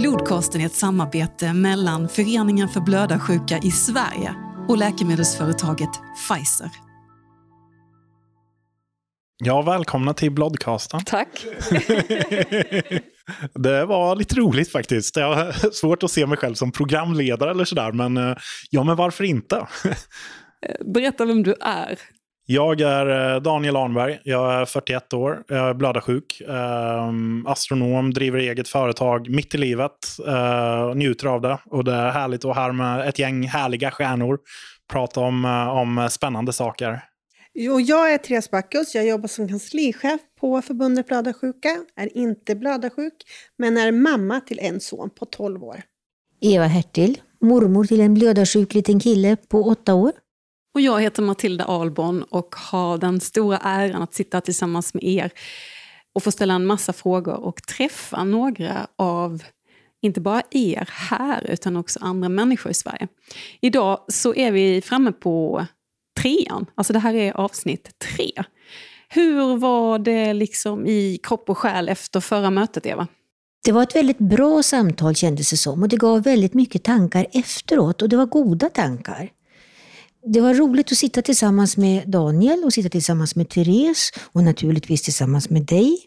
Blodkosten är ett samarbete mellan Föreningen för blödarsjuka i Sverige och läkemedelsföretaget Pfizer. Ja, välkomna till Blodcasten. Tack. det var lite roligt faktiskt. Jag har svårt att se mig själv som programledare eller sådär, men eh, ja, men varför inte? Berätta vem du är. Jag är eh, Daniel Arnberg, jag är 41 år, jag är blödarsjuk, eh, astronom, driver eget företag mitt i livet, eh, njuter av det. Och det är härligt att vara här med ett gäng härliga stjärnor, prata om, eh, om spännande saker. Och jag är Therese Backus, jag jobbar som kanslichef på förbundet blödarsjuka, är inte blödarsjuk, men är mamma till en son på 12 år. Eva Hertil, mormor till en blödarsjuk liten kille på 8 år. Och jag heter Matilda Alborn och har den stora äran att sitta tillsammans med er och få ställa en massa frågor och träffa några av, inte bara er här, utan också andra människor i Sverige. Idag så är vi framme på trean, alltså det här är avsnitt tre. Hur var det liksom i kropp och själ efter förra mötet, Eva? Det var ett väldigt bra samtal kändes det som och det gav väldigt mycket tankar efteråt och det var goda tankar. Det var roligt att sitta tillsammans med Daniel och sitta tillsammans med Therese och naturligtvis tillsammans med dig.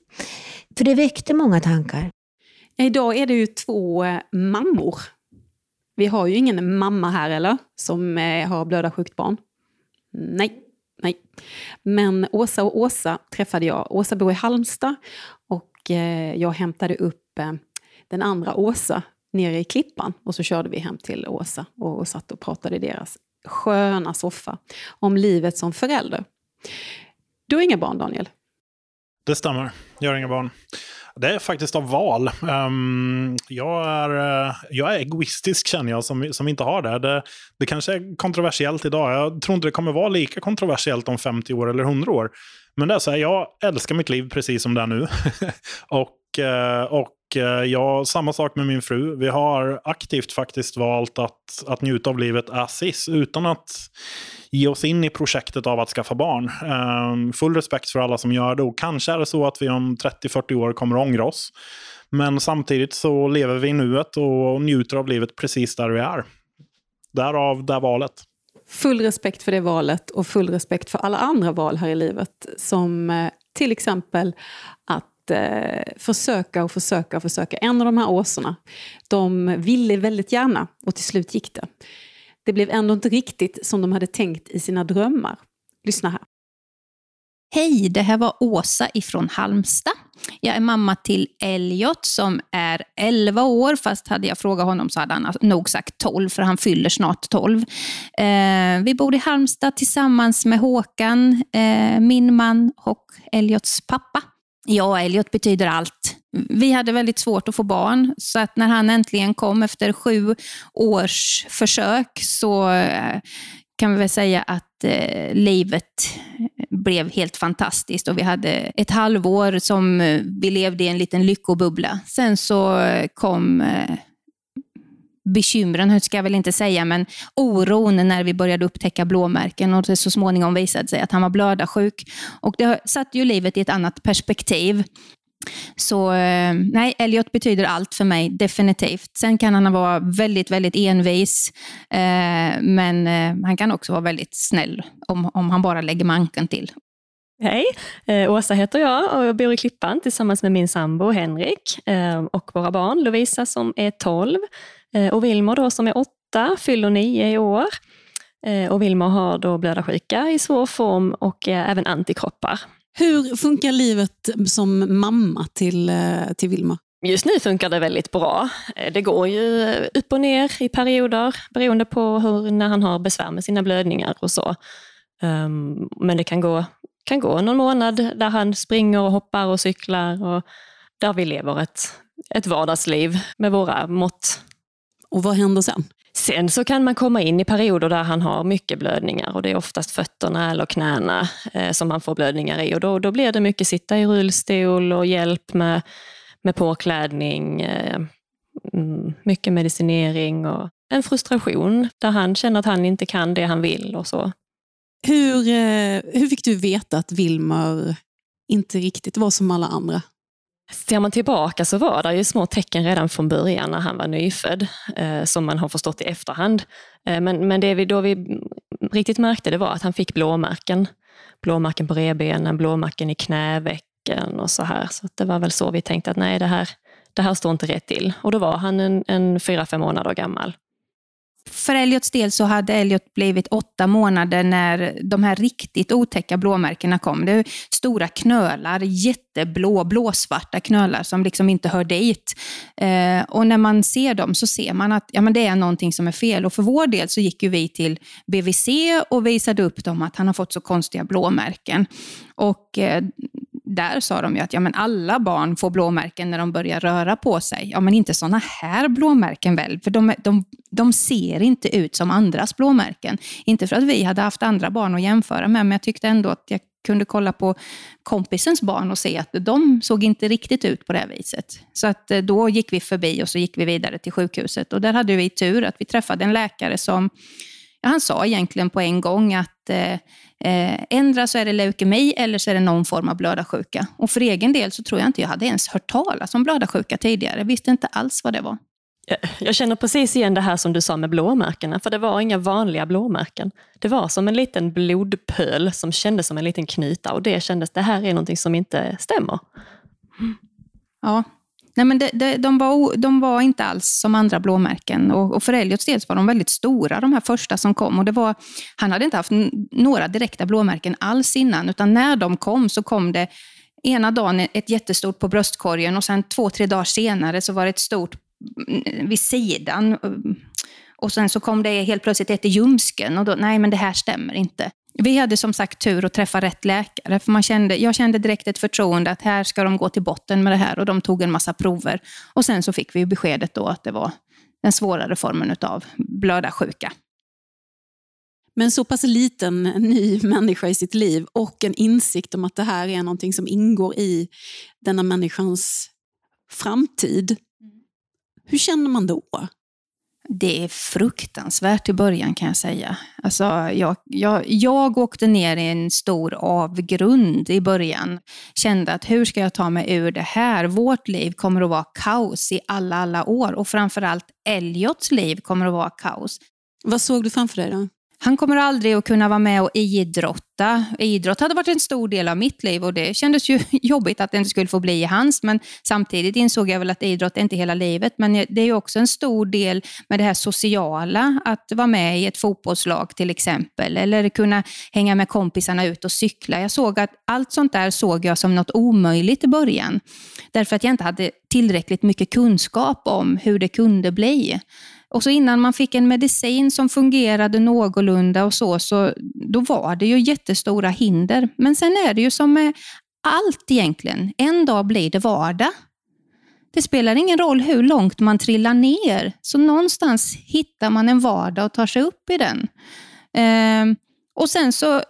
För det väckte många tankar. Idag är det ju två eh, mammor. Vi har ju ingen mamma här eller, som eh, har har blödarsjukt barn. Nej, nej. Men Åsa och Åsa träffade jag. Åsa bor i Halmstad och eh, jag hämtade upp den andra Åsa nere i Klippan och så körde vi hem till Åsa och satt och pratade i deras sköna soffa om livet som förälder. Du har inga barn, Daniel? Det stämmer. Jag har inga barn. Det är faktiskt av val. Um, jag, är, eh, jag är egoistisk känner jag som, som inte har det. det. det. kanske är kontroversiellt idag. Jag tror inte det kommer vara lika kontroversiellt om 50 år eller 100 år. Men det är så här, jag älskar mitt liv precis som det är nu. och, eh, och Eh, ja, samma sak med min fru. Vi har aktivt faktiskt valt att, att njuta av livet as is, utan att ge oss in i projektet av att skaffa barn. Um, full respekt för alla som gör det och kanske är det så att vi om 30-40 år kommer att ångra oss. Men samtidigt så lever vi i nuet och njuter av livet precis där vi är. Därav det valet. Full respekt för det valet och full respekt för alla andra val här i livet. Som eh, till exempel att eh, försöka och försöka och försöka. En av de här åsorna, de ville väldigt gärna och till slut gick det. Det blev ändå inte riktigt som de hade tänkt i sina drömmar. Lyssna här. Hej, det här var Åsa ifrån Halmstad. Jag är mamma till Elliot som är 11 år, fast hade jag frågat honom så hade han nog sagt 12, för han fyller snart 12. Eh, vi bor i Halmstad tillsammans med Håkan, eh, min man och Elliots pappa. Ja, Elliot betyder allt. Vi hade väldigt svårt att få barn, så att när han äntligen kom efter sju års försök så eh, kan vi väl säga att eh, livet blev helt fantastiskt och vi hade ett halvår som eh, vi levde i en liten lyckobubbla. Sen så eh, kom eh, bekymren, ska jag väl inte säga, men oron när vi började upptäcka blåmärken och det så småningom visade sig att han var blödarsjuk. Och det satte ju livet i ett annat perspektiv. Så eh, nej, Elliot betyder allt för mig, definitivt. Sen kan han vara väldigt, väldigt envis, eh, men eh, han kan också vara väldigt snäll om, om han bara lägger manken till. Hej, eh, Åsa heter jag och jag bor i Klippan tillsammans med min sambo Henrik eh, och våra barn Lovisa som är 12 och Wilmer då som är åtta, fyller nio i år. Eh, och Wilmer har då blödarsjuka i svår form och även antikroppar. Hur funkar livet som mamma till, eh, till Wilmer? Just nu funkar det väldigt bra. Det går ju upp och ner i perioder beroende på hur, när han har besvär med sina blödningar och så. Um, men det kan gå, kan gå någon månad där han springer och hoppar och cyklar och där vi lever ett, ett vardagsliv med våra mått och vad händer sen? Sen så kan man komma in i perioder där han har mycket blödningar och det är oftast fötterna eller knäna eh, som han får blödningar i. Och då, då blir det mycket sitta i rullstol och hjälp med, med påklädning, eh, mm, mycket medicinering och en frustration där han känner att han inte kan det han vill och så. Hur, eh, hur fick du veta att Wilmer inte riktigt var som alla andra? Ser man tillbaka så var det ju små tecken redan från början när han var nyfödd, eh, som man har förstått i efterhand. Eh, men, men det vi då vi riktigt märkte det var att han fick blåmärken. Blåmärken på revbenen, blåmärken i knävecken och så här. Så det var väl så vi tänkte att nej, det här, det här står inte rätt till. Och då var han en, en fyra, fem månader gammal. För Elliots del så hade Elliot blivit åtta månader när de här riktigt otäcka blåmärkena kom. Det är stora knölar, jätteblå, blåsvarta knölar som liksom inte hör dit. Eh, och när man ser dem så ser man att ja, men det är någonting som är fel. Och för vår del så gick ju vi till BVC och visade upp dem att han har fått så konstiga blåmärken. Och eh, där sa de ju att ja, men alla barn får blåmärken när de börjar röra på sig. Ja, men inte sådana här blåmärken väl? För de, de, de ser inte ut som andras blåmärken. Inte för att vi hade haft andra barn att jämföra med, men jag tyckte ändå att jag kunde kolla på kompisens barn och se att de såg inte riktigt ut på det här viset. Så att eh, då gick vi förbi och så gick vi vidare till sjukhuset. Och där hade vi tur att vi träffade en läkare som, ja, han sa egentligen på en gång att eh, Eh, ändra så är det leukemi eller så är det någon form av blödarsjuka. Och för egen del så tror jag inte jag hade ens hört talas om blödarsjuka tidigare. Jag visste inte alls vad det var. Jag känner precis igen det här som du sa med blåmärkena, för det var inga vanliga blåmärken. Det var som en liten blodpöl som kändes som en liten knyta och det kändes, det här är någonting som inte stämmer. Ja, Nej, men det, det, de, var, de var inte alls som andra blåmärken. Och, och för Elliots del var de väldigt stora, de här första som kom. Och det var, han hade inte haft några direkta blåmärken alls innan, utan när de kom så kom det ena dagen ett jättestort på bröstkorgen och sen två, tre dagar senare så var det ett stort mm, vid sidan. Och sen så kom det helt plötsligt ett i ljumsken och då, nej men det här stämmer inte. Vi hade som sagt tur att träffa rätt läkare. För man kände, jag kände direkt ett förtroende att här ska de gå till botten med det här. Och de tog en massa prover. Och sen så fick vi beskedet då att det var den svårare formen av blödarsjuka. Men så pass liten ny människa i sitt liv och en insikt om att det här är någonting som ingår i denna människans framtid. Hur känner man då? Det är fruktansvärt i början kan jag säga. Alltså, jag, jag, jag åkte ner i en stor avgrund i början. Kände att hur ska jag ta mig ur det här? Vårt liv kommer att vara kaos i alla, alla år. Och framförallt Elliots liv kommer att vara kaos. Vad såg du framför dig då? Han kommer aldrig att kunna vara med och idrotta. Idrott hade varit en stor del av mitt liv och det kändes ju jobbigt att det inte skulle få bli i hans. Men samtidigt insåg jag väl att idrott är inte hela livet. Men det är ju också en stor del med det här sociala, att vara med i ett fotbollslag till exempel. Eller kunna hänga med kompisarna ut och cykla. Jag såg att allt sånt där såg jag som något omöjligt i början. Därför att jag inte hade tillräckligt mycket kunskap om hur det kunde bli. Och så innan man fick en medicin som fungerade någorlunda och så, så då var det ju jättestora hinder. Men sen är det ju som med allt egentligen. En dag blir det vardag. Det spelar ingen roll hur långt man trillar ner, så någonstans hittar man en vardag och tar sig upp i den. Eh, och sen så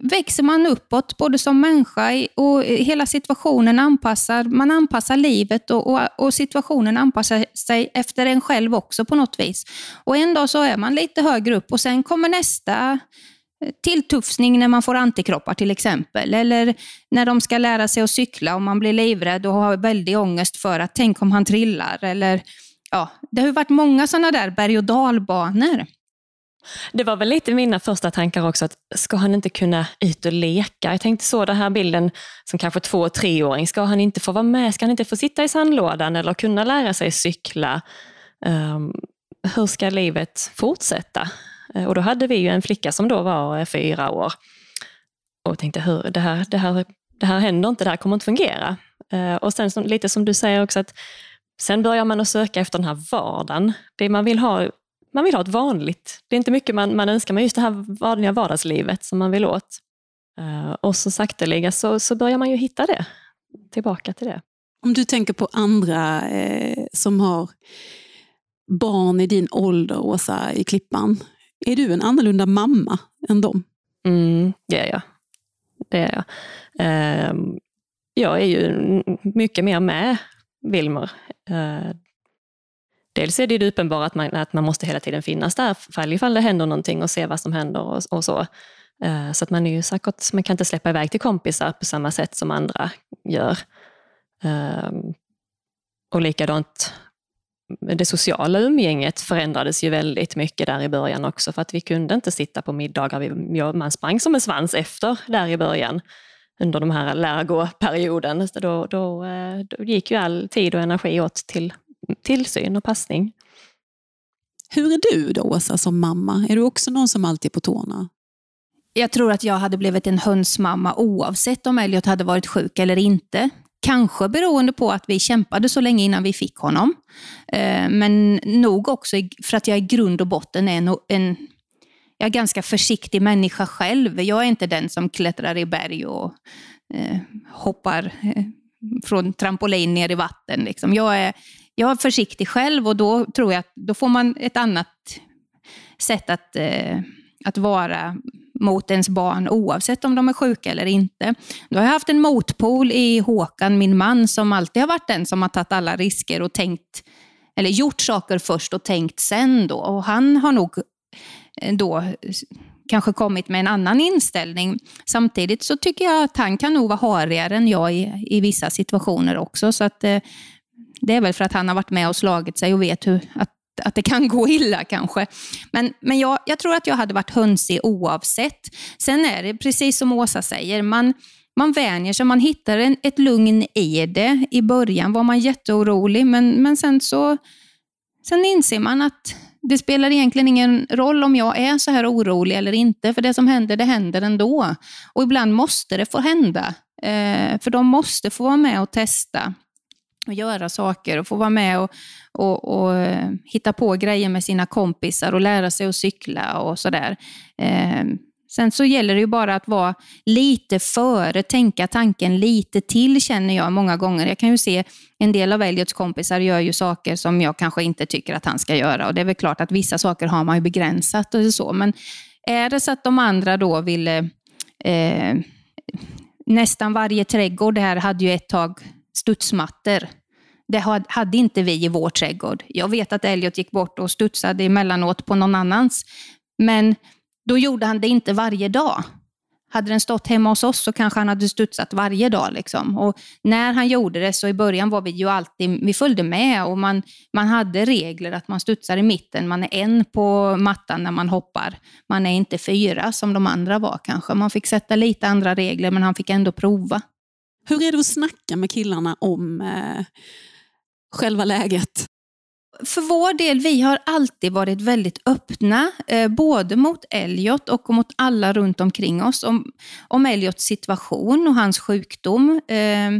växer man uppåt, både som människa och hela situationen anpassar, man anpassar livet och, och, och, situationen anpassar sig efter en själv också på något vis. Och en dag så är man lite högre upp och sen kommer nästa eh, tilltufsning när man får antikroppar till exempel. Eller när de ska lära sig att cykla och man blir livrädd och har väldig ångest för att tänk om han trillar. Eller, ja, det har varit många sådana där berg och dalbanor. Det var väl lite mina första tankar också, att ska han inte kunna ut och leka? Jag tänkte så, den här bilden som kanske två och treåring, ska han inte få vara med? Ska han inte få sitta i sandlådan eller kunna lära sig cykla? Um, hur ska livet fortsätta? Eh, och då hade vi ju en flicka som då var eh, fyra år och tänkte, hur, det, här, det, här, det här händer inte, det här kommer inte fungera. Uh, och sen som, lite som du säger också, att sen börjar man att söka efter den här vardagen. Det man vill ha man vill ha ett vanligt. Det är inte mycket man, man önskar, men just det här vanliga vardagslivet som man vill åt. Uh, och så sakteliga så, så börjar man ju hitta det, tillbaka till det. Om du tänker på andra eh, som har barn i din ålder, Åsa, i Klippan. Är du en annorlunda mamma än dem? Mm, det är jag. Det är jag. Uh, jag är ju mycket mer med Wilmer. Uh, dels är det ju uppenbart att man, att man måste hela tiden finnas där för ifall det händer någonting och se vad som händer och, och så. Eh, så att man är ju säkert, man kan inte släppa iväg till kompisar på samma sätt som andra gör. Ehm, och likadant, det sociala umgänget förändrades ju väldigt mycket där i början också, för att vi kunde inte sitta på middagar. Man sprang som en svans efter där i början, under de här lära Då, då, eh, då gick ju all tid och energi åt till tillsyn och passning. Hur är du då, Åsa, som mamma? Är du också någon som alltid är på tårna? Jag tror att jag hade blivit en hönsmamma oavsett om Elliot hade varit sjuk eller inte. Kanske beroende på att vi kämpade så länge innan vi fick honom. Eh, men nog också för att jag i grund och botten är en, en jag är ganska försiktig människa själv. Jag är inte den som klättrar i berg och eh, hoppar eh, från trampolin ner i vatten. Liksom. Jag, är, jag är försiktig själv och då tror jag att då får man ett annat sätt att, eh, att vara mot ens barn oavsett om de är sjuka eller inte. Då har jag haft en motpol i Håkan, min man, som alltid har varit den som har tagit alla risker och tänkt, eller gjort saker först och tänkt sen. Då. Och han har nog eh, då kanske kommit med en annan inställning. Samtidigt så tycker jag att han kan nog vara harigare än jag i, i vissa situationer också. Så att, eh, det är väl för att han har varit med och slagit sig och vet hur, att att det kan gå illa kanske. Men, men jag, jag tror att jag hade varit hönsig oavsett. Sen är det precis som Åsa säger, man, man vänjer sig, man hittar en, ett lugn i det. I början var man jätteorolig, men, men sen så sen inser man att det spelar egentligen ingen roll om jag är så här orolig eller inte, för det som händer, det händer ändå. Och ibland måste det få hända, eh, för de måste få vara med och testa och göra saker och få vara med och, och, och eh, hitta på grejer med sina kompisar och lära sig att cykla och sådär. Eh, Sen så gäller det ju bara att vara lite före, tänka tanken lite till känner jag många gånger. Jag kan ju se en del av Elliots kompisar gör ju saker som jag kanske inte tycker att han ska göra och det är väl klart att vissa saker har man ju begränsat och så, men är det så att de andra då vill eh, nästan varje trädgård här hade ju ett tag studsmattor. Det hade inte vi i vår trädgård. Jag vet att Elliot gick bort och studsade emellanåt på någon annans. Men då gjorde han det inte varje dag. Hade den stått hemma hos oss så kanske han hade studsat varje dag. Liksom. Och när han gjorde det så i början var vi ju alltid, vi följde med och man, man hade regler att man studsar i mitten. Man är en på mattan när man hoppar. Man är inte fyra som de andra var kanske. Man fick sätta lite andra regler men han fick ändå prova. Hur är det att snacka med killarna om eh, själva läget? För vår del, vi har alltid varit väldigt öppna, eh, både mot Elliot och mot alla runt omkring oss, om, om Elliots situation och hans sjukdom. Eh,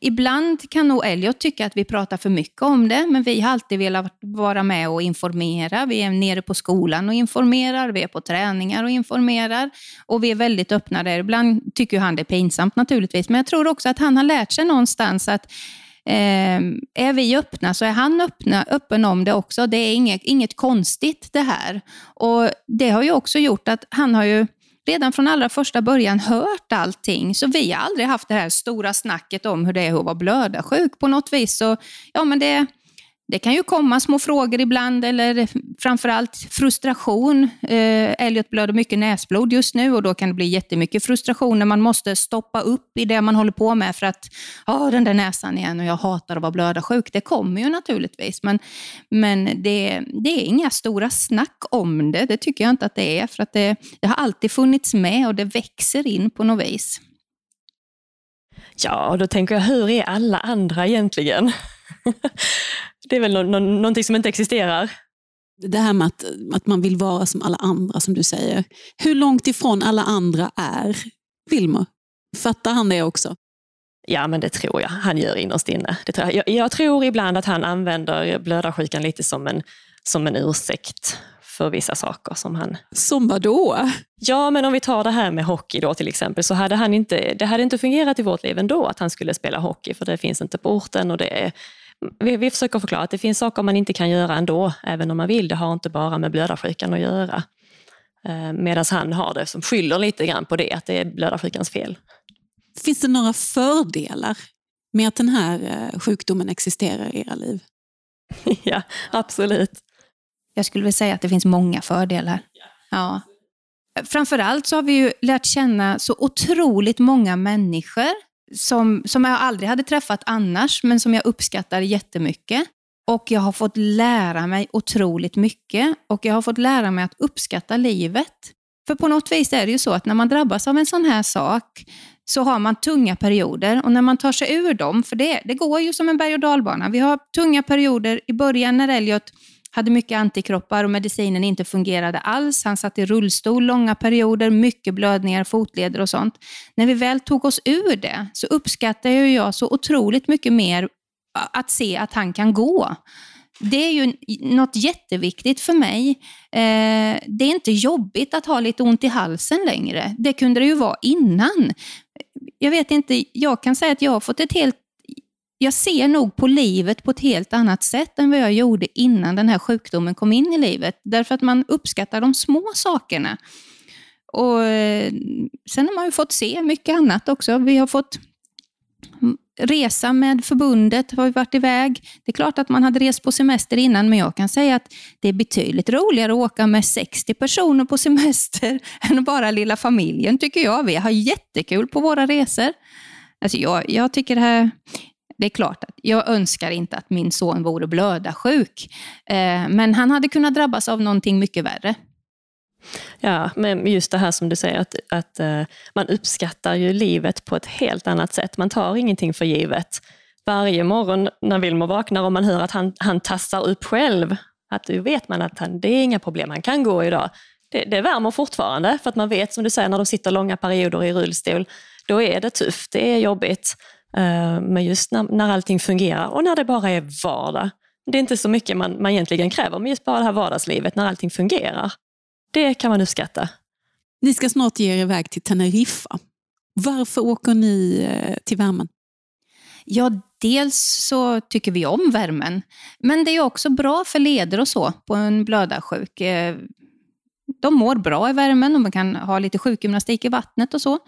Ibland kan nog Elliot tycka att vi pratar för mycket om det, men vi har alltid velat vara med och informera. Vi är nere på skolan och informerar, vi är på träningar och informerar. Och vi är väldigt öppna där. Ibland tycker han det är pinsamt naturligtvis, men jag tror också att han har lärt sig någonstans att eh, är vi öppna så är han öppna, öppen om det också. Det är inget, inget konstigt det här. Och Det har ju också gjort att han har ju redan från allra första början hört allting. Så vi har aldrig haft det här stora snacket om hur det är att vara blödarsjuk på något vis. Så, ja, men det, det kan ju komma små frågor ibland, eller framförallt frustration. Eh, Elliot blöder mycket näsblod just nu och då kan det bli jättemycket frustration när man måste stoppa upp i det man håller på med för att, ja den där näsan igen och jag hatar att vara blödarsjuk. Det kommer ju naturligtvis, men, men det, det är inga stora snack om det. Det tycker jag inte att det är, för att det, det har alltid funnits med och det växer in på något vis. Ja, då tänker jag, hur är alla andra egentligen? det är väl no no någonting som inte existerar. Det här med att, att man vill vara som alla andra, som du säger. Hur långt ifrån alla andra är Wilmer? Fattar han det också? Ja, men det tror jag han gör innerst inne. Det tror jag. Jag, jag tror ibland att han använder blödarsjukan lite som en, som en ursäkt för vissa saker som han... Som vad då? Ja, men om vi tar det här med hockey då till exempel, så hade han inte, det hade inte fungerat i vårt liv ändå att han skulle spela hockey, för det finns inte på orten och det är vi, vi försöker förklara att det finns saker man inte kan göra ändå, även om man vill. Det har inte bara med blödarsjukan att göra. Eh, Medan han har det som skyller lite grann på det, att det är blödarsjukans fel. Finns det några fördelar med att den här eh, sjukdomen existerar i era liv? ja, absolut. Jag skulle vilja säga att det finns många fördelar. Ja. Framförallt så har vi ju lärt känna så otroligt många människor som, som jag aldrig hade träffat annars, men som jag uppskattar jättemycket. Och jag har fått lära mig otroligt mycket och jag har fått lära mig att uppskatta livet. För på något vis är det ju så att när man drabbas av en sån här sak så har man tunga perioder och när man tar sig ur dem, för det, det går ju som en berg och dalbana. Vi har tunga perioder i början när Elliot hade mycket antikroppar och medicinen inte fungerade alls. Han satt i rullstol långa perioder, mycket blödningar, fotleder och sånt. När vi väl tog oss ur det så uppskattar jag så otroligt mycket mer att se att han kan gå. Det är ju något jätteviktigt för mig. Eh, det är inte jobbigt att ha lite ont i halsen längre. Det kunde det ju vara innan. Jag vet inte, jag kan säga att jag har fått ett helt jag ser nog på livet på ett helt annat sätt än vad jag gjorde innan den här sjukdomen kom in i livet. Därför att man uppskattar de små sakerna. Och eh, Sen har man ju fått se mycket annat också. Vi har fått resa med förbundet, har vi varit iväg. Det är klart att man hade rest på semester innan, men jag kan säga att det är betydligt roligare att åka med 60 personer på semester än bara lilla familjen, tycker jag. Vi har jättekul på våra resor. Alltså jag, jag tycker det här, det är klart att jag önskar inte att min son vore blödarsjuk, eh, men han hade kunnat drabbas av någonting mycket värre. Ja, men just det här som du säger, att, att uh, man uppskattar ju livet på ett helt annat sätt. Man tar ingenting för givet. Varje morgon när Wilmer vaknar och man hör att han, han tassar upp själv, att då vet man att han, det är inga problem, han kan gå idag. Det, det värmer fortfarande, för att man vet, som du säger, när de sitter långa perioder i rullstol, då är det tufft, det är jobbigt. Uh, men just när, när allting fungerar och när det bara är vardag. Det är inte så mycket man, man egentligen kräver, men just bara det här vardagslivet, när allting fungerar. Det kan man uppskatta. Ni ska snart ge er iväg till Teneriffa. Varför åker ni eh, till värmen? Ja, dels så tycker vi om värmen, men det är också bra för leder och så på en blödarsjuk. De mår bra i värmen och man kan ha lite sjukgymnastik i vattnet och så.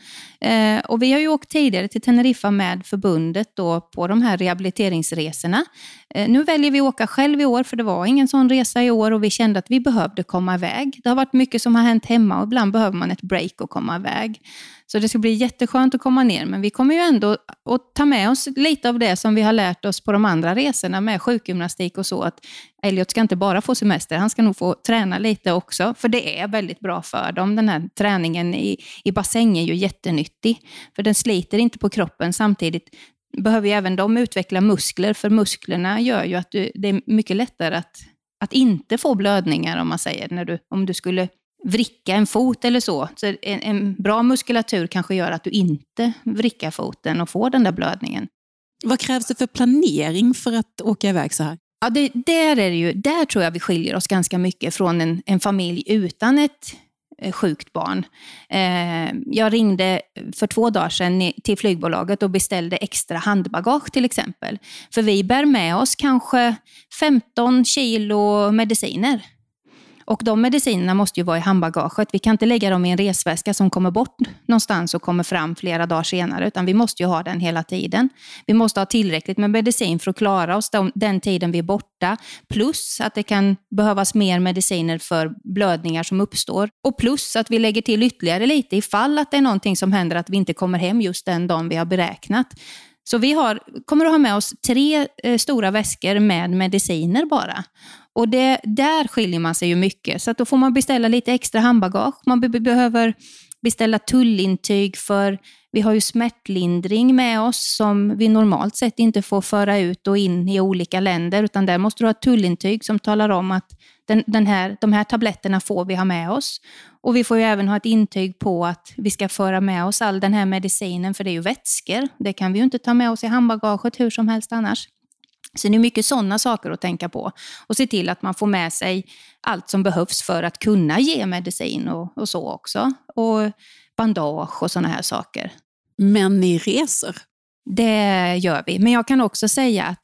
Eh, och vi har ju åkt tidigare till Teneriffa med förbundet då på de här rehabiliteringsresorna. Eh, nu väljer vi att åka själv i år, för det var ingen sån resa i år och vi kände att vi behövde komma iväg. Det har varit mycket som har hänt hemma och ibland behöver man ett break och komma iväg. Så det ska bli jätteskönt att komma ner, men vi kommer ju ändå att ta med oss lite av det som vi har lärt oss på de andra resorna med sjukgymnastik och så. Att Elliot ska inte bara få semester, han ska nog få träna lite också, för det är väldigt bra för dem. Den här träningen i, i bassäng är ju jättenyttig, för den sliter inte på kroppen samtidigt behöver ju även de utveckla muskler, för musklerna gör ju att du, det är mycket lättare att, att inte få blödningar, om man säger, när du, om du skulle vricka en fot eller så. så en, en bra muskulatur kanske gör att du inte vrickar foten och får den där blödningen. Vad krävs det för planering för att åka iväg så här? Ja, det, där, är det ju, där tror jag vi skiljer oss ganska mycket från en, en familj utan ett Eh, sjukt barn. Eh, jag ringde för två dagar sedan till flygbolaget och beställde extra handbagage till exempel. För vi bär med oss kanske 15 kilo mediciner. Och de medicinerna måste ju vara i handbagaget. Vi kan inte lägga dem i en resväska som kommer bort någonstans och kommer fram flera dagar senare, utan vi måste ju ha den hela tiden. Vi måste ha tillräckligt med medicin för att klara oss den tiden vi är borta, plus att det kan behövas mer mediciner för blödningar som uppstår. Och plus att vi lägger till ytterligare lite ifall att det är någonting som händer att vi inte kommer hem just den dagen vi har beräknat. Så vi har, kommer att ha med oss tre eh, stora väskor med mediciner bara. Och det, där skiljer man sig ju mycket. Så då får man beställa lite extra handbagage. Man be behöver beställa tullintyg för vi har ju smärtlindring med oss som vi normalt sett inte får föra ut och in i olika länder, utan där måste du ha ett tullintyg som talar om att den, den här, de här tabletterna får vi ha med oss. Och vi får ju även ha ett intyg på att vi ska föra med oss all den här medicinen, för det är ju vätskor. Det kan vi ju inte ta med oss i handbagaget hur som helst annars. Så det är mycket sådana saker att tänka på. Och se till att man får med sig allt som behövs för att kunna ge medicin och, och så också. Och bandage och sådana här saker. Men ni reser? Det gör vi. Men jag kan också säga att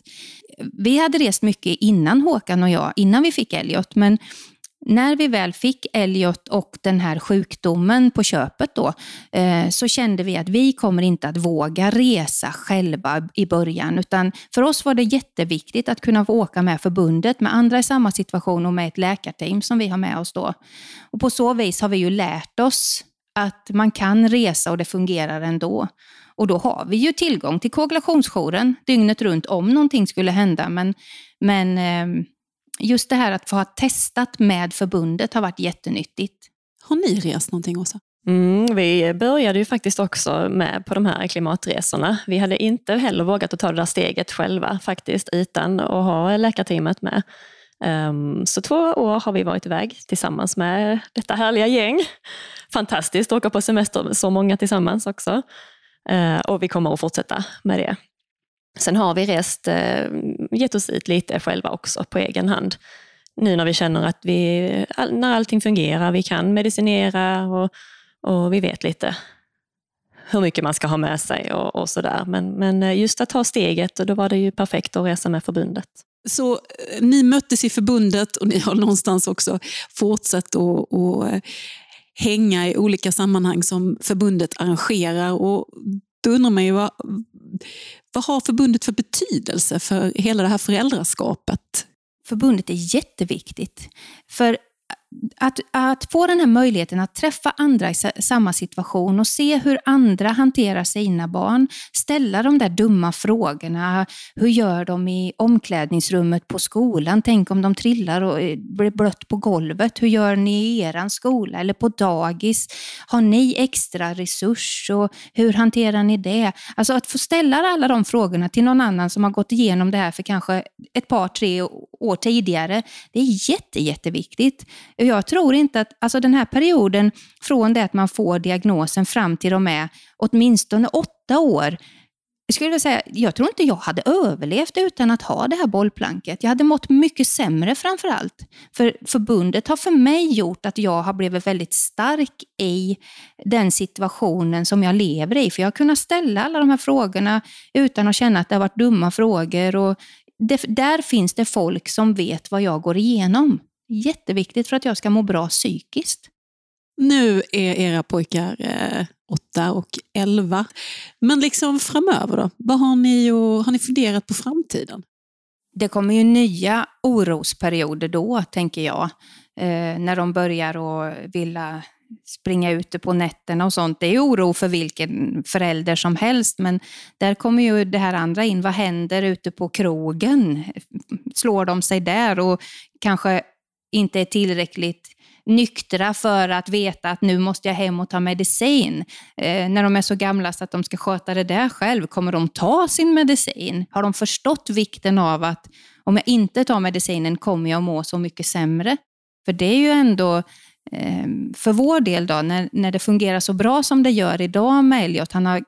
vi hade rest mycket innan Håkan och jag, innan vi fick Elliot. Men när vi väl fick Elliot och den här sjukdomen på köpet då, eh, så kände vi att vi kommer inte att våga resa själva i början. Utan för oss var det jätteviktigt att kunna få åka med förbundet med andra i samma situation och med ett läkarteam som vi har med oss då. Och på så vis har vi ju lärt oss att man kan resa och det fungerar ändå. Och då har vi ju tillgång till koagulationsjouren dygnet runt om någonting skulle hända. Men, men ehm, just det här att få ha testat med förbundet har varit jättenyttigt. Har ni rest någonting Åsa? Mm, vi började ju faktiskt också med på de här klimatresorna. Vi hade inte heller vågat att ta det där steget själva faktiskt, utan att ha läkarteamet med. Um, så två år har vi varit iväg tillsammans med detta härliga gäng. Fantastiskt att åka på semester så många tillsammans också. Uh, och vi kommer att fortsätta med det. Sen har vi rest, eh, gett oss ut lite själva också på egen hand. Nu när vi känner att vi, när allting fungerar, vi kan medicinera och och vi vet lite hur mycket man ska ha med sig och, och sådär. Men, men eh, just att ta steget, och då var det ju perfekt att resa med förbundet. Så eh, ni möttes i förbundet och ni har någonstans också fortsatt att, att hänga i olika sammanhang som förbundet arrangerar. Och då undrar man ju vad, vad har förbundet för betydelse för hela det här föräldraskapet? Förbundet är jätteviktigt. För att, att få den här möjligheten att träffa andra i samma situation och se hur andra hanterar sina barn, ställa de där dumma frågorna. Hur gör de i omklädningsrummet på skolan? Tänk om de trillar och eh, blir blött på golvet. Hur gör ni i er skola eller på dagis? Har ni extra resurs och hur hanterar ni det? Alltså att få ställa alla de frågorna till någon annan som har gått igenom det här för kanske ett par, tre år tidigare. Det är jätte, jätteviktigt. Jag tror inte att alltså den här perioden från det att man får diagnosen fram till de är åtminstone åtta år, jag skulle säga, jag tror inte jag hade överlevt utan att ha det här bollplanket. Jag hade mått mycket sämre framför allt. För förbundet har för mig gjort att jag har blivit väldigt stark i den situationen som jag lever i. För jag har kunnat ställa alla de här frågorna utan att känna att det har varit dumma frågor. Och det, där finns det folk som vet vad jag går igenom. Jätteviktigt för att jag ska må bra psykiskt. Nu är era pojkar eh, 8 och 11. Men liksom framöver då? Vad har ni, och, har ni funderat på framtiden? Det kommer ju nya orosperioder då, tänker jag. Eh, när de börjar att vilja springa ute på nätterna och sånt. Det är oro för vilken förälder som helst, men där kommer ju det här andra in. Vad händer ute på krogen? Slår de sig där och kanske inte är tillräckligt nyktra för att veta att nu måste jag hem och ta medicin. Eh, när de är så gamla så att de ska sköta det där själv, kommer de ta sin medicin? Har de förstått vikten av att om jag inte tar medicinen kommer jag må så mycket sämre? För det är ju ändå Ehm, för vår del, då, när, när det fungerar så bra som det gör idag med Elliot, han har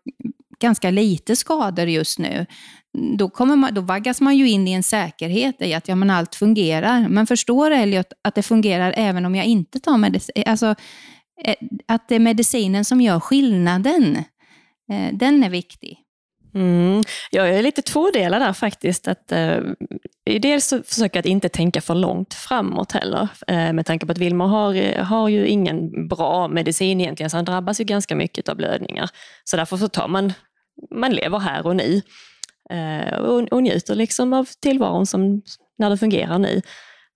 ganska lite skador just nu, då, kommer man, då vaggas man ju in i en säkerhet i att ja, men allt fungerar. Men förstår Elliot att det fungerar även om jag inte tar medicin? Alltså, eh, att det är medicinen som gör skillnaden. Eh, den är viktig. Mm. Jag är lite tvådelad där faktiskt. Att, eh, dels försöker jag att inte tänka för långt framåt heller. Eh, med tanke på att Wilmer har, har ju ingen bra medicin egentligen, så han drabbas ju ganska mycket av blödningar. Så därför så tar man, man lever här och nu. Eh, och, och njuter liksom av tillvaron som, när det fungerar nu.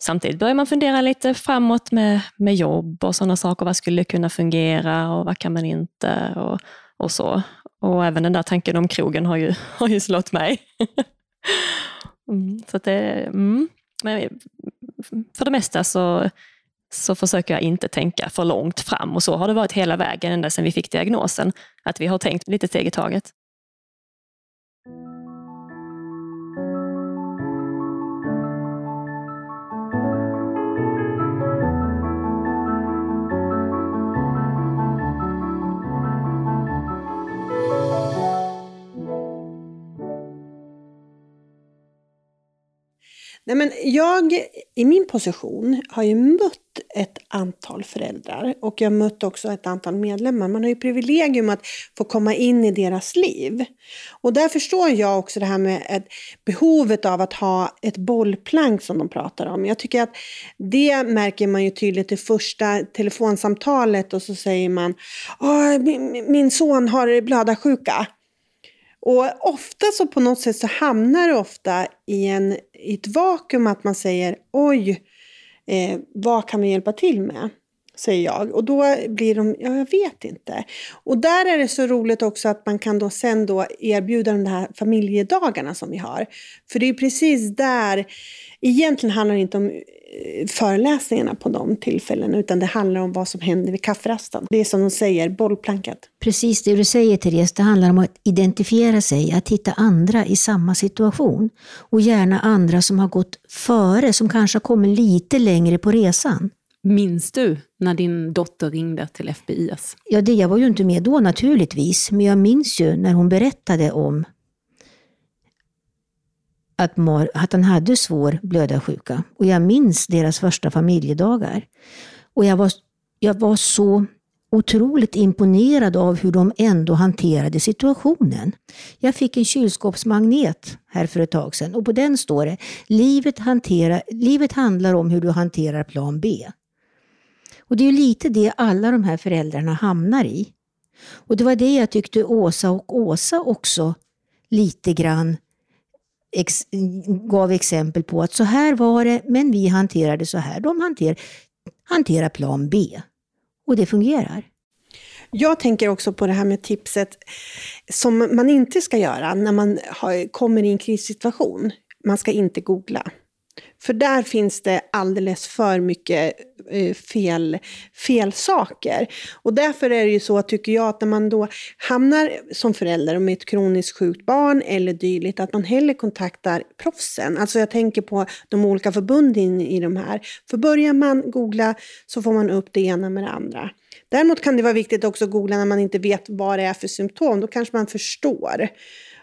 Samtidigt börjar man fundera lite framåt med, med jobb och sådana saker. Vad skulle kunna fungera och vad kan man inte? Och, och så. Och även den där tanken om krogen har ju, har ju slått mig. mm, så det, mm. Men för det mesta så, så försöker jag inte tänka för långt fram och så har det varit hela vägen ända sedan vi fick diagnosen. Att vi har tänkt lite steg i taget. Nej, men jag i min position har ju mött ett antal föräldrar och jag har mött också ett antal medlemmar. Man har ju privilegium att få komma in i deras liv. Och där förstår jag också det här med ett, behovet av att ha ett bollplank som de pratar om. Jag tycker att det märker man ju tydligt i första telefonsamtalet och så säger man min, min son har blödarsjuka. Och ofta så på något sätt så hamnar det ofta i, en, i ett vakuum att man säger oj, eh, vad kan vi hjälpa till med? säger jag. Och då blir de, ja jag vet inte. Och där är det så roligt också att man kan då sen då erbjuda de här familjedagarna som vi har. För det är precis där, egentligen handlar det inte om föreläsningarna på de tillfällena, utan det handlar om vad som händer vid kafferasten. Det är som de säger, bollplanket. Precis det du säger Therese, det handlar om att identifiera sig, att hitta andra i samma situation. Och gärna andra som har gått före, som kanske har kommit lite längre på resan. Minns du när din dotter ringde till FBIS? Ja, det, jag var ju inte med då naturligtvis, men jag minns ju när hon berättade om att, Mar, att han hade svår blödarsjuka. Och jag minns deras första familjedagar. Och jag var, jag var så otroligt imponerad av hur de ändå hanterade situationen. Jag fick en kylskåpsmagnet här för ett tag sedan och på den står det livet, hantera, livet handlar om hur du hanterar plan B. Och det är ju lite det alla de här föräldrarna hamnar i. Och det var det jag tyckte Åsa och Åsa också lite grann ex gav exempel på att så här var det, men vi hanterade så här. De hanter, hanterar plan B. Och det fungerar. Jag tänker också på det här med tipset som man inte ska göra när man har, kommer i en krissituation. Man ska inte googla. För där finns det alldeles för mycket eh, fel, fel saker. Och därför är det ju så, tycker jag, att när man då hamnar som förälder med ett kroniskt sjukt barn eller dylikt, att man hellre kontaktar proffsen. Alltså jag tänker på de olika förbunden i de här. För börjar man googla så får man upp det ena med det andra. Däremot kan det vara viktigt också att googla när man inte vet vad det är för symptom. Då kanske man förstår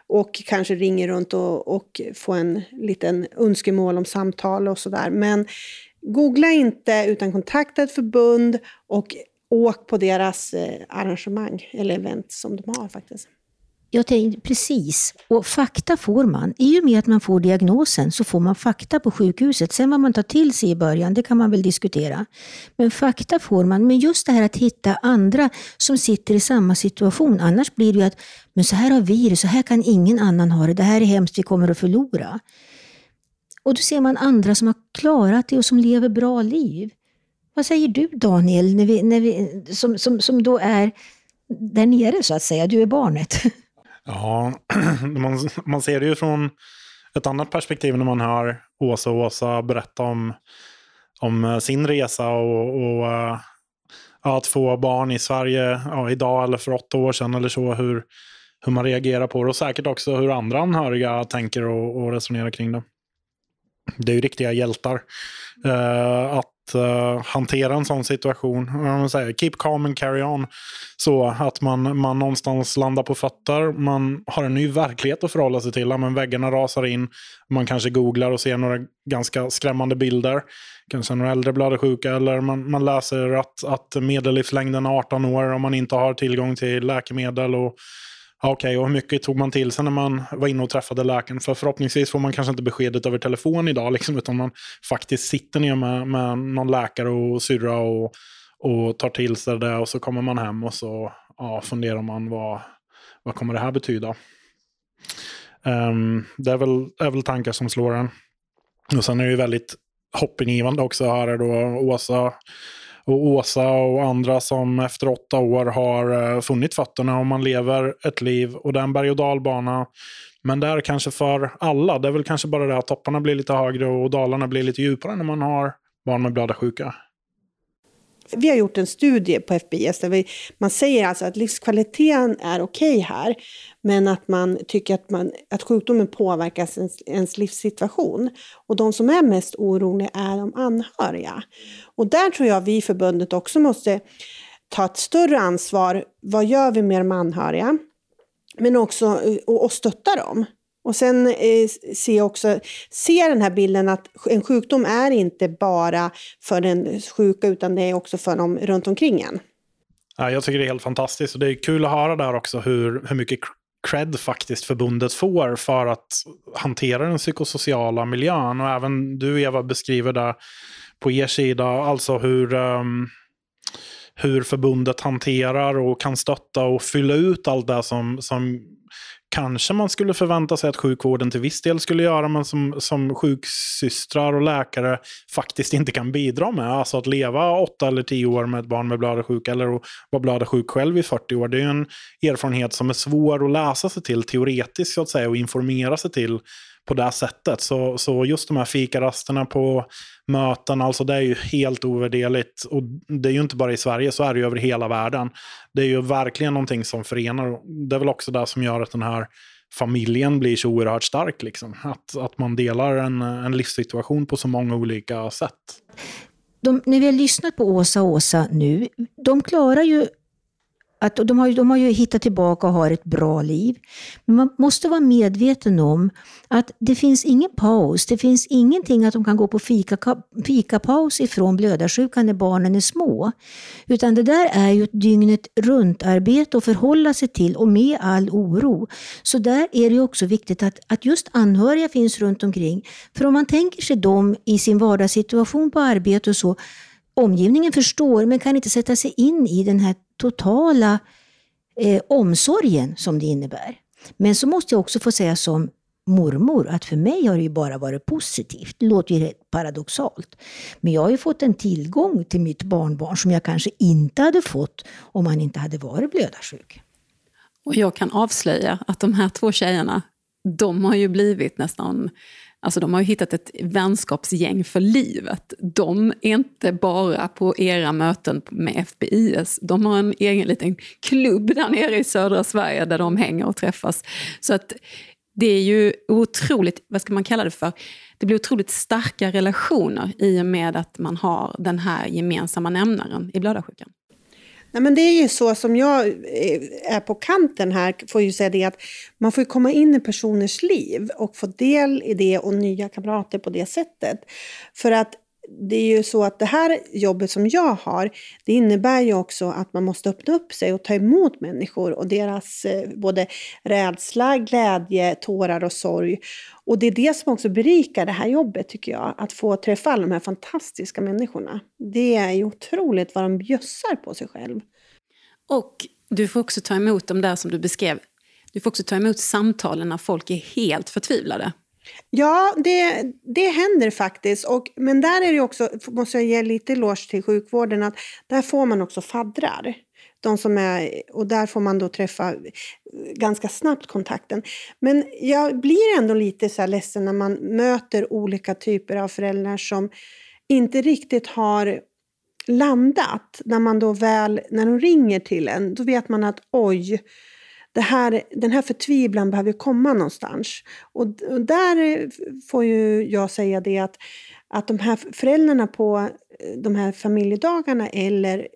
och kanske ringer runt och, och får en liten önskemål om samtal och sådär. Men googla inte utan kontakta ett förbund och åk på deras eh, arrangemang eller event som de har faktiskt. Jag tänkte, precis. Och fakta får man. I och med att man får diagnosen så får man fakta på sjukhuset. Sen vad man tar till sig i början, det kan man väl diskutera. Men fakta får man. Men just det här att hitta andra som sitter i samma situation. Annars blir det ju att, men så här har vi det, så här kan ingen annan ha det. Det här är hemskt, vi kommer att förlora. Och då ser man andra som har klarat det och som lever bra liv. Vad säger du Daniel, när vi, när vi, som, som, som då är där nere så att säga, du är barnet? Ja, man, man ser det ju från ett annat perspektiv när man hör Åsa och Åsa berätta om, om eh, sin resa och, och eh, att få barn i Sverige ja, idag eller för åtta år sedan eller så. Hur, hur man reagerar på det och säkert också hur andra anhöriga tänker och, och resonerar kring det. Det är ju riktiga hjältar. Eh, att uh, hantera en sån situation. Man säger, keep calm and carry on. Så att man, man någonstans landar på fötter. Man har en ny verklighet att förhålla sig till. Men väggarna rasar in. Man kanske googlar och ser några ganska skrämmande bilder. Kanske några äldre blödarsjuka. Eller man, man läser att, att medellivslängden är 18 år om man inte har tillgång till läkemedel. och Okej, okay, och hur mycket tog man till sig när man var inne och träffade läkaren? För förhoppningsvis får man kanske inte beskedet över telefon idag, liksom, utan man faktiskt sitter ner med, med någon läkare och syrra och, och tar till sig det och så kommer man hem och så ja, funderar man vad, vad kommer det här betyda? Um, det är väl, är väl tankar som slår en. Och sen är det ju väldigt hoppingivande också att höra då Åsa och Åsa och andra som efter åtta år har eh, funnit fötterna och man lever ett liv och det är en berg och dalbana. Men det är kanske för alla. Det är väl kanske bara det att topparna blir lite högre och dalarna blir lite djupare när man har barn med blödarsjuka. Vi har gjort en studie på FBS där vi, man säger alltså att livskvaliteten är okej okay här, men att man tycker att, man, att sjukdomen påverkar ens, ens livssituation. Och de som är mest oroliga är de anhöriga. Och där tror jag vi i förbundet också måste ta ett större ansvar. Vad gör vi med de anhöriga? Men också och, och stötta dem. Och sen eh, se också, se den här bilden att en sjukdom är inte bara för den sjuka utan det är också för dem runt omkring en. Ja, jag tycker det är helt fantastiskt och det är kul att höra där också hur, hur mycket cred faktiskt förbundet får för att hantera den psykosociala miljön. Och även du Eva beskriver det på er sida, alltså hur, um, hur förbundet hanterar och kan stötta och fylla ut allt det som, som kanske man skulle förvänta sig att sjukvården till viss del skulle göra, men som, som sjuksystrar och läkare faktiskt inte kan bidra med. Alltså att leva åtta eller tio år med ett barn med blödarsjuka eller att vara blödarsjuk själv i 40 år. Det är ju en erfarenhet som är svår att läsa sig till teoretiskt så att säga och informera sig till på det sättet. Så, så just de här fikarasterna på möten, alltså det är ju helt ovärderligt. Och det är ju inte bara i Sverige, så är det ju över hela världen. Det är ju verkligen någonting som förenar. Det är väl också det som gör att den här familjen blir så oerhört stark. Liksom. Att, att man delar en, en livssituation på så många olika sätt. De, när vi har lyssnat på Åsa och Åsa nu, de klarar ju att de, har, de har ju hittat tillbaka och har ett bra liv. Men man måste vara medveten om att det finns ingen paus. Det finns ingenting att de kan gå på fika, fikapaus ifrån blödarsjukan när barnen är små. Utan det där är ju ett dygnet runt-arbete att förhålla sig till och med all oro. Så där är det också viktigt att, att just anhöriga finns runt omkring. För om man tänker sig dem i sin vardagssituation på arbete och så, omgivningen förstår men kan inte sätta sig in i den här totala eh, omsorgen som det innebär. Men så måste jag också få säga som mormor att för mig har det ju bara varit positivt. Det låter ju paradoxalt. Men jag har ju fått en tillgång till mitt barnbarn som jag kanske inte hade fått om man inte hade varit blödarsjuk. Och jag kan avslöja att de här två tjejerna, de har ju blivit nästan Alltså de har ju hittat ett vänskapsgäng för livet. De är inte bara på era möten med FBIS. De har en egen liten klubb där nere i södra Sverige där de hänger och träffas. Så att det är ju otroligt, vad ska man kalla det för? Det blir otroligt starka relationer i och med att man har den här gemensamma nämnaren i blödarsjukan. Nej, men det är ju så som jag eh, är på kanten här, får ju säga det att man får komma in i personers liv och få del i det och nya kamrater på det sättet. För att det är ju så att det här jobbet som jag har, det innebär ju också att man måste öppna upp sig och ta emot människor och deras eh, både rädsla, glädje, tårar och sorg. Och det är det som också berikar det här jobbet tycker jag, att få träffa alla de här fantastiska människorna. Det är ju otroligt vad de bjössar på sig själv. Och du får också ta emot de där som du beskrev, du får också ta emot samtalen när folk är helt förtvivlade. Ja, det, det händer faktiskt. Och, men där är det också, måste jag ge lite eloge till sjukvården, att där får man också faddrar. De som är, och där får man då träffa eh, ganska snabbt kontakten. Men jag blir ändå lite så här ledsen när man möter olika typer av föräldrar som inte riktigt har landat. När man då väl, när de ringer till en, då vet man att oj, här, den här förtvivlan behöver komma någonstans. Och, och där får ju jag säga det att, att de här föräldrarna på eh, de här familjedagarna eller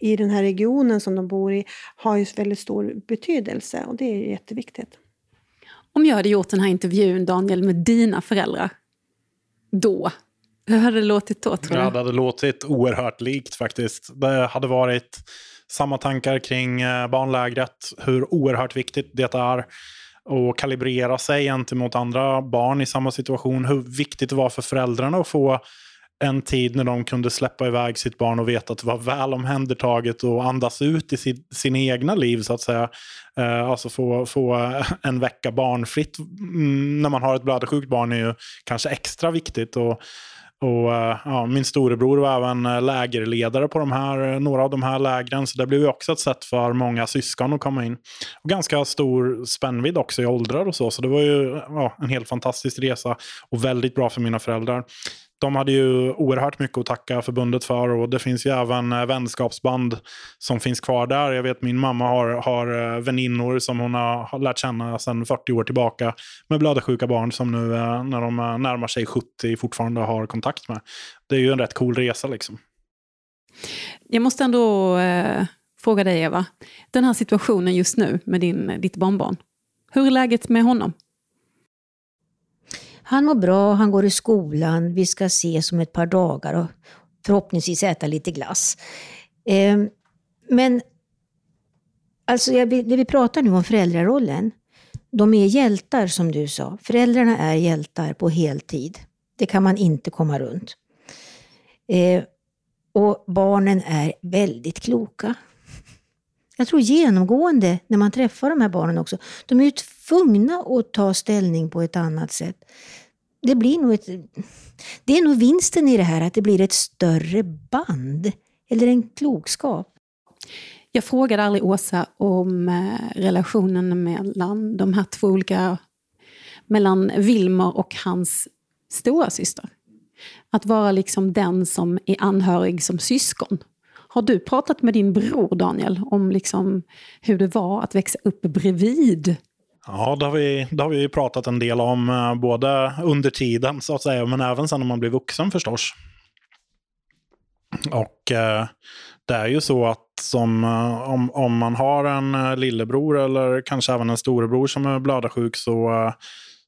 i den här regionen som de bor i har ju väldigt stor betydelse och det är jätteviktigt. Om jag hade gjort den här intervjun, Daniel, med dina föräldrar, då, hur hade det låtit då tror du? Det hade låtit oerhört likt faktiskt. Det hade varit samma tankar kring eh, barnlägret, hur oerhört viktigt det är att kalibrera sig gentemot andra barn i samma situation. Hur viktigt det var för föräldrarna att få en tid när de kunde släppa iväg sitt barn och veta att det var väl omhändertaget och andas ut i sin, sina egna liv så att säga. Eh, alltså få, få en vecka barnfritt mm, när man har ett blödarsjukt barn är ju kanske extra viktigt. Och, och, eh, ja, min storebror var även eh, lägerledare på de här, eh, några av de här lägren, så det blev också ett sätt för många syskon att komma in. Och ganska stor spännvidd också i åldrar och så, så det var ju ja, en helt fantastisk resa och väldigt bra för mina föräldrar de hade ju oerhört mycket att tacka förbundet för och det finns ju även eh, vänskapsband som finns kvar där. Jag vet min mamma har, har eh, väninnor som hon har lärt känna sedan 40 år tillbaka med blödarsjuka barn som nu eh, när de närmar sig 70 fortfarande har kontakt med. Det är ju en rätt cool resa liksom. Jag måste ändå eh, fråga dig Eva, den här situationen just nu med din, ditt barnbarn. Hur är läget med honom? Han mår bra, han går i skolan, vi ska ses om ett par dagar och förhoppningsvis äta lite glass. Eh, men alltså, jag, det vi pratar nu om föräldrarollen, de är hjältar som du sa. Föräldrarna är hjältar på heltid. Det kan man inte komma runt. Eh, och barnen är väldigt kloka. Jag tror genomgående när man träffar de här barnen också, de är ju tvungna att ta ställning på ett annat sätt. Det, blir nog ett, det är nog vinsten i det här, att det blir ett större band. Eller en klokskap. Jag frågade aldrig Åsa om eh, relationen mellan de här två olika... Mellan Wilmer och hans stora syster. Att vara liksom den som är anhörig som syskon. Har du pratat med din bror Daniel om liksom hur det var att växa upp bredvid? Ja, det har, vi, det har vi pratat en del om, eh, både under tiden så att säga, men även sen när man blir vuxen förstås. Och eh, det är ju så att som, eh, om, om man har en eh, lillebror eller kanske även en storebror som är blödarsjuk så,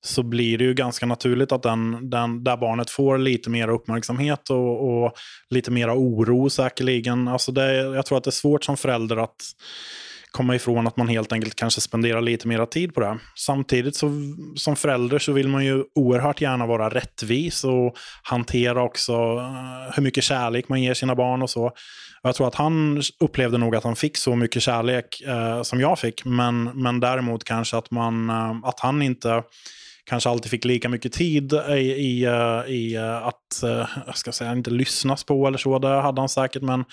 så blir det ju ganska naturligt att den, den, där barnet får lite mer uppmärksamhet och, och lite mer oro säkerligen. Alltså det, jag tror att det är svårt som förälder att komma ifrån att man helt enkelt kanske spenderar lite mer tid på det. Samtidigt så, som förälder så vill man ju oerhört gärna vara rättvis och hantera också eh, hur mycket kärlek man ger sina barn och så. Jag tror att han upplevde nog att han fick så mycket kärlek eh, som jag fick, men, men däremot kanske att, man, eh, att han inte kanske alltid fick lika mycket tid i, i, eh, i eh, att, jag ska säga, inte lyssnas på eller så. Det hade han säkert, men,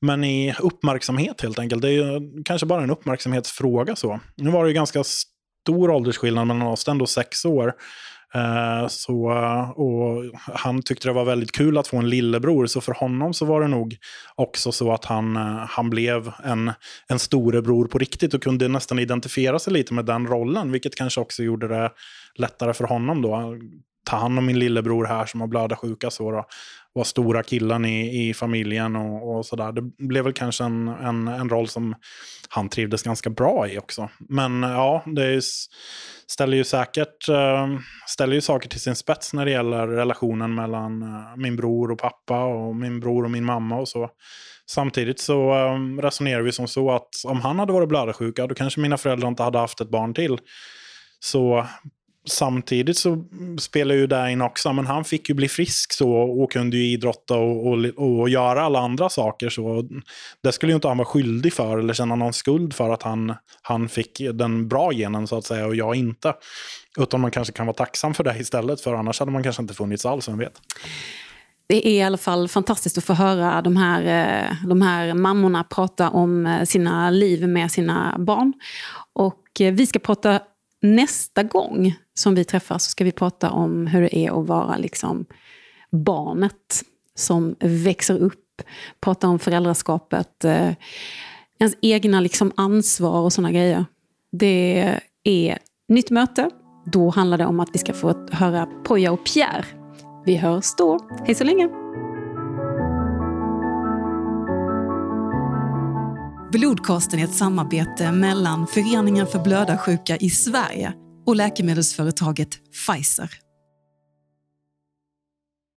men i uppmärksamhet helt enkelt. Det är ju kanske bara en uppmärksamhetsfråga så. Nu var det ju ganska stor åldersskillnad mellan oss, ändå sex år. Eh, så, och han tyckte det var väldigt kul att få en lillebror, så för honom så var det nog också så att han, eh, han blev en, en storebror på riktigt och kunde nästan identifiera sig lite med den rollen, vilket kanske också gjorde det lättare för honom då. Ta hand om min lillebror här som har blödarsjuka, så då, var stora killen i, i familjen och, och sådär. Det blev väl kanske en, en, en roll som han trivdes ganska bra i också. Men ja, det är ställer ju säkert eh, ställer ju saker till sin spets när det gäller relationen mellan eh, min bror och pappa och min bror och min mamma och så. Samtidigt så eh, resonerar vi som så att om han hade varit blödarsjuka då kanske mina föräldrar inte hade haft ett barn till. Så samtidigt så spelar ju det in också, men han fick ju bli frisk så och kunde ju idrotta och, och, och göra alla andra saker. Så det skulle ju inte han vara skyldig för eller känna någon skuld för att han, han fick den bra genen så att säga och jag inte. Utan man kanske kan vara tacksam för det istället, för annars hade man kanske inte funnits alls, vem vet. Det är i alla fall fantastiskt att få höra de här, eh, de här mammorna prata om eh, sina liv med sina barn. Och eh, vi ska prata nästa gång som vi träffas så ska vi prata om hur det är att vara liksom barnet som växer upp. Prata om föräldraskapet, eh, ens egna liksom ansvar och sådana grejer. Det är nytt möte. Då handlar det om att vi ska få höra Poja och Pierre. Vi hörs då. Hej så länge! Blodkosten är ett samarbete mellan Föreningen för blödarsjuka i Sverige och läkemedelsföretaget Pfizer.